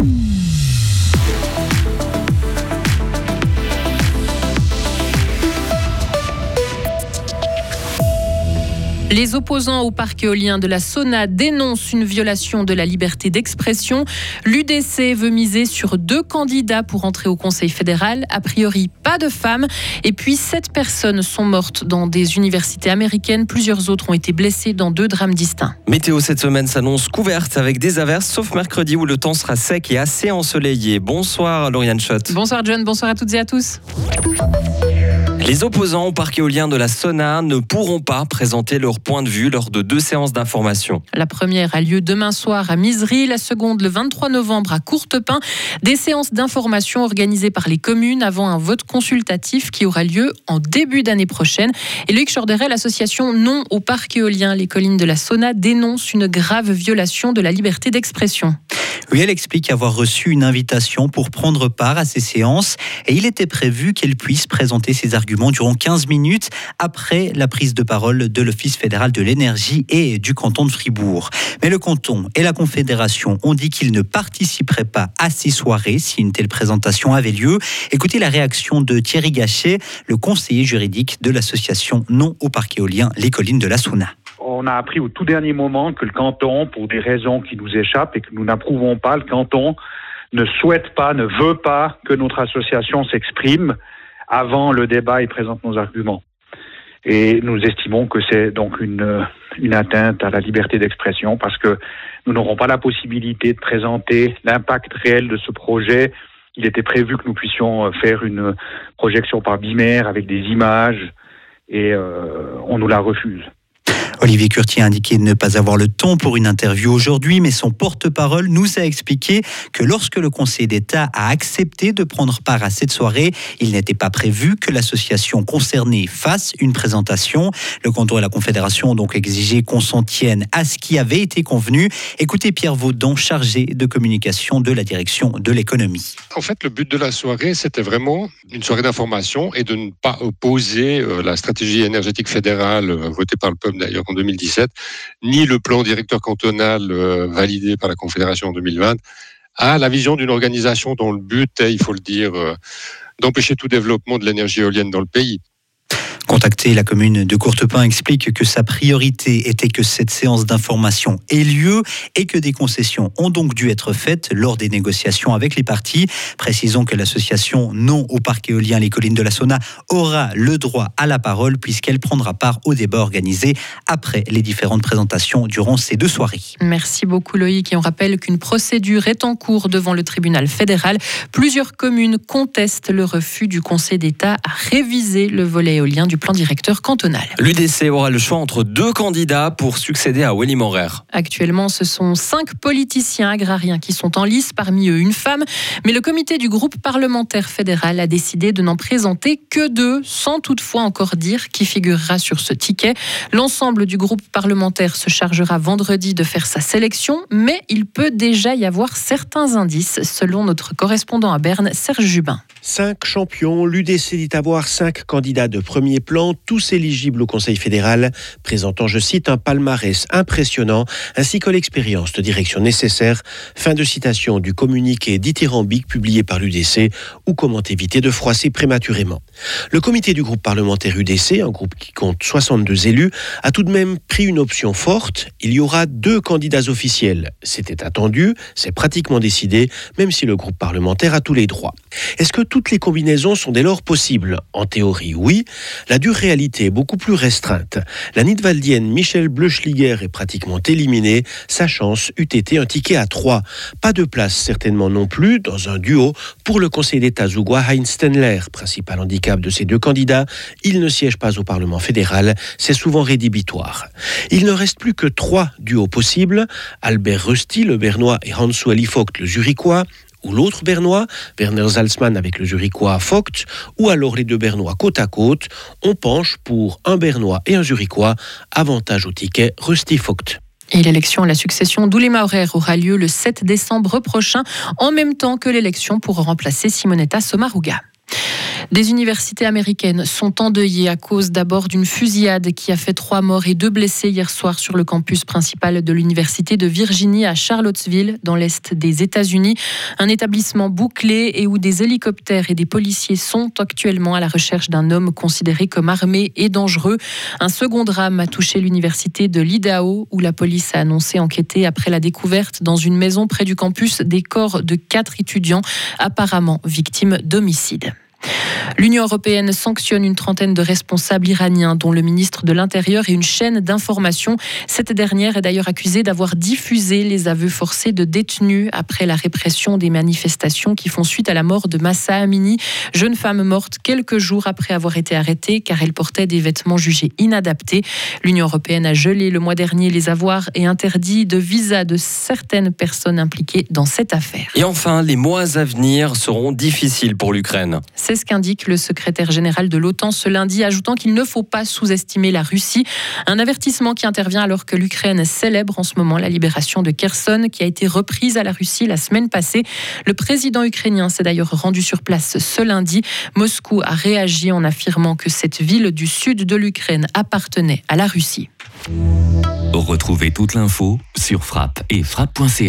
Mm-hmm. Les opposants au parc éolien de la Sona dénoncent une violation de la liberté d'expression. L'UDC veut miser sur deux candidats pour entrer au Conseil fédéral. A priori, pas de femmes. Et puis, sept personnes sont mortes dans des universités américaines. Plusieurs autres ont été blessées dans deux drames distincts. Météo cette semaine s'annonce couverte avec des averses, sauf mercredi où le temps sera sec et assez ensoleillé. Bonsoir, Lauriane Schott. Bonsoir, John. Bonsoir à toutes et à tous. Les opposants au parc éolien de la Sona ne pourront pas présenter leur point de vue lors de deux séances d'information. La première a lieu demain soir à Misery, la seconde le 23 novembre à Courtepin. Des séances d'information organisées par les communes avant un vote consultatif qui aura lieu en début d'année prochaine. Et Luc Chorderet, l'association Non au parc éolien Les Collines de la Sona, dénonce une grave violation de la liberté d'expression. Oui, elle explique avoir reçu une invitation pour prendre part à ces séances et il était prévu qu'elle puisse présenter ses arguments durant 15 minutes après la prise de parole de l'Office fédéral de l'énergie et du canton de Fribourg. Mais le canton et la Confédération ont dit qu'ils ne participeraient pas à ces soirées si une telle présentation avait lieu. Écoutez la réaction de Thierry Gachet, le conseiller juridique de l'association Non au parc éolien Les Collines de la Souna on a appris au tout dernier moment que le canton, pour des raisons qui nous échappent et que nous n'approuvons pas, le canton ne souhaite pas, ne veut pas que notre association s'exprime avant le débat et présente nos arguments. Et nous estimons que c'est donc une, atteinte à la liberté d'expression parce que nous n'aurons pas la possibilité de présenter l'impact réel de ce projet. Il était prévu que nous puissions faire une projection par bimère avec des images et euh, on nous la refuse. Olivier Curtier a indiqué ne pas avoir le temps pour une interview aujourd'hui, mais son porte-parole nous a expliqué que lorsque le Conseil d'État a accepté de prendre part à cette soirée, il n'était pas prévu que l'association concernée fasse une présentation. Le canton et la Confédération ont donc exigé qu'on s'en tienne à ce qui avait été convenu. Écoutez Pierre Vaudan, chargé de communication de la direction de l'économie. En fait, le but de la soirée, c'était vraiment une soirée d'information et de ne pas opposer euh, la stratégie énergétique fédérale euh, votée par le peuple d'ailleurs en 2017, ni le plan directeur cantonal euh, validé par la Confédération en 2020, à la vision d'une organisation dont le but est, il faut le dire, euh, d'empêcher tout développement de l'énergie éolienne dans le pays. Contacté, la commune de Courtepin explique que sa priorité était que cette séance d'information ait lieu et que des concessions ont donc dû être faites lors des négociations avec les partis. Précisons que l'association Non au parc éolien Les Collines de la Sauna aura le droit à la parole puisqu'elle prendra part au débat organisé après les différentes présentations durant ces deux soirées. Merci beaucoup Loïc et on rappelle qu'une procédure est en cours devant le tribunal fédéral. Plusieurs communes contestent le refus du Conseil d'État à réviser le volet éolien du plan directeur cantonal. L'UDC aura le choix entre deux candidats pour succéder à Willy Morer. Actuellement, ce sont cinq politiciens agrariens qui sont en lice, parmi eux une femme. Mais le comité du groupe parlementaire fédéral a décidé de n'en présenter que deux, sans toutefois encore dire qui figurera sur ce ticket. L'ensemble du groupe parlementaire se chargera vendredi de faire sa sélection, mais il peut déjà y avoir certains indices, selon notre correspondant à Berne, Serge Jubin. Cinq champions, l'UDC dit avoir cinq candidats de premier plan, tous éligibles au Conseil fédéral, présentant, je cite, un palmarès impressionnant, ainsi que l'expérience de direction nécessaire. Fin de citation du communiqué dithyrambique publié par l'UDC, ou comment éviter de froisser prématurément. Le comité du groupe parlementaire UDC, un groupe qui compte 62 élus, a tout de même pris une option forte. Il y aura deux candidats officiels. C'était attendu, c'est pratiquement décidé, même si le groupe parlementaire a tous les droits. Est-ce que toutes les combinaisons sont dès lors possibles? En théorie, oui. La dure réalité est beaucoup plus restreinte. La Nidwaldienne Michel Bleuschliger est pratiquement éliminée. Sa chance eût été un ticket à trois. Pas de place certainement non plus dans un duo pour le conseil d'État zougois Heinz Stenler, principal handicap de ces deux candidats. Il ne siège pas au Parlement fédéral. C'est souvent rédhibitoire. Il ne reste plus que trois duos possibles. Albert Rusty, le Bernois, et Hansou Alifogt, le Zurichois ou l'autre Bernois, Werner Salzmann avec le Zurichois Vogt, ou alors les deux Bernois côte à côte, on penche pour un Bernois et un Zurichois, avantage au ticket Rusty Vogt. Et l'élection à la succession d'Oulema aura lieu le 7 décembre prochain, en même temps que l'élection pour remplacer Simonetta Sommaruga. Des universités américaines sont endeuillées à cause d'abord d'une fusillade qui a fait trois morts et deux blessés hier soir sur le campus principal de l'université de Virginie à Charlottesville, dans l'est des États-Unis. Un établissement bouclé et où des hélicoptères et des policiers sont actuellement à la recherche d'un homme considéré comme armé et dangereux. Un second drame a touché l'université de l'Idaho où la police a annoncé enquêter après la découverte dans une maison près du campus des corps de quatre étudiants apparemment victimes d'homicide. L'Union européenne sanctionne une trentaine de responsables iraniens, dont le ministre de l'Intérieur et une chaîne d'information. Cette dernière est d'ailleurs accusée d'avoir diffusé les aveux forcés de détenus après la répression des manifestations qui font suite à la mort de Massa Amini, jeune femme morte quelques jours après avoir été arrêtée car elle portait des vêtements jugés inadaptés. L'Union européenne a gelé le mois dernier les avoirs et interdit de visa de certaines personnes impliquées dans cette affaire. Et enfin, les mois à venir seront difficiles pour l'Ukraine. C'est ce qu'indique le secrétaire général de l'OTAN ce lundi, ajoutant qu'il ne faut pas sous-estimer la Russie. Un avertissement qui intervient alors que l'Ukraine célèbre en ce moment la libération de Kherson, qui a été reprise à la Russie la semaine passée. Le président ukrainien s'est d'ailleurs rendu sur place ce lundi. Moscou a réagi en affirmant que cette ville du sud de l'Ukraine appartenait à la Russie. Retrouvez toute l'info sur frappe et frappe.ch.